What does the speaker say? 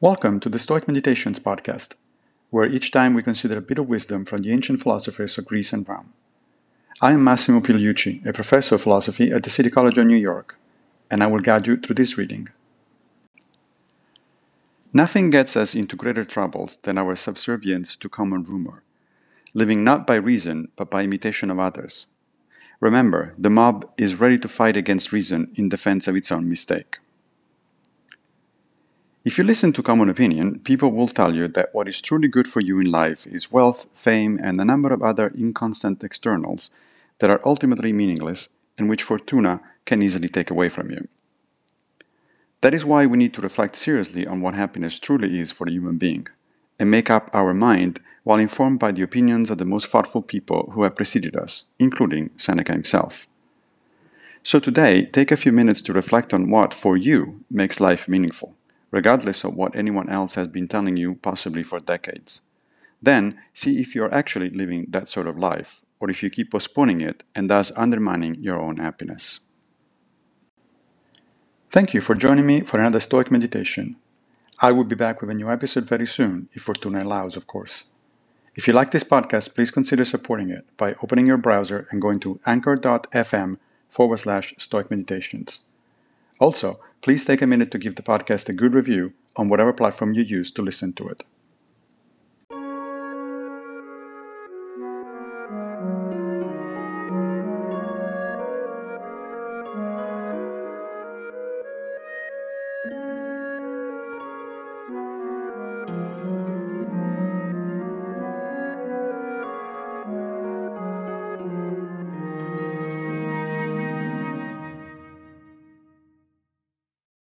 Welcome to the Stoic Meditations podcast, where each time we consider a bit of wisdom from the ancient philosophers of Greece and Rome. I am Massimo Pigliucci, a professor of philosophy at the City College of New York, and I will guide you through this reading. Nothing gets us into greater troubles than our subservience to common rumor, living not by reason but by imitation of others. Remember, the mob is ready to fight against reason in defense of its own mistake. If you listen to common opinion, people will tell you that what is truly good for you in life is wealth, fame, and a number of other inconstant externals that are ultimately meaningless and which fortuna can easily take away from you. That is why we need to reflect seriously on what happiness truly is for a human being and make up our mind while informed by the opinions of the most thoughtful people who have preceded us, including Seneca himself. So today, take a few minutes to reflect on what, for you, makes life meaningful regardless of what anyone else has been telling you, possibly for decades. Then, see if you're actually living that sort of life, or if you keep postponing it and thus undermining your own happiness. Thank you for joining me for another Stoic meditation. I will be back with a new episode very soon, if Fortuna allows, of course. If you like this podcast, please consider supporting it by opening your browser and going to anchor.fm forward slash stoic meditations. Also, please take a minute to give the podcast a good review on whatever platform you use to listen to it.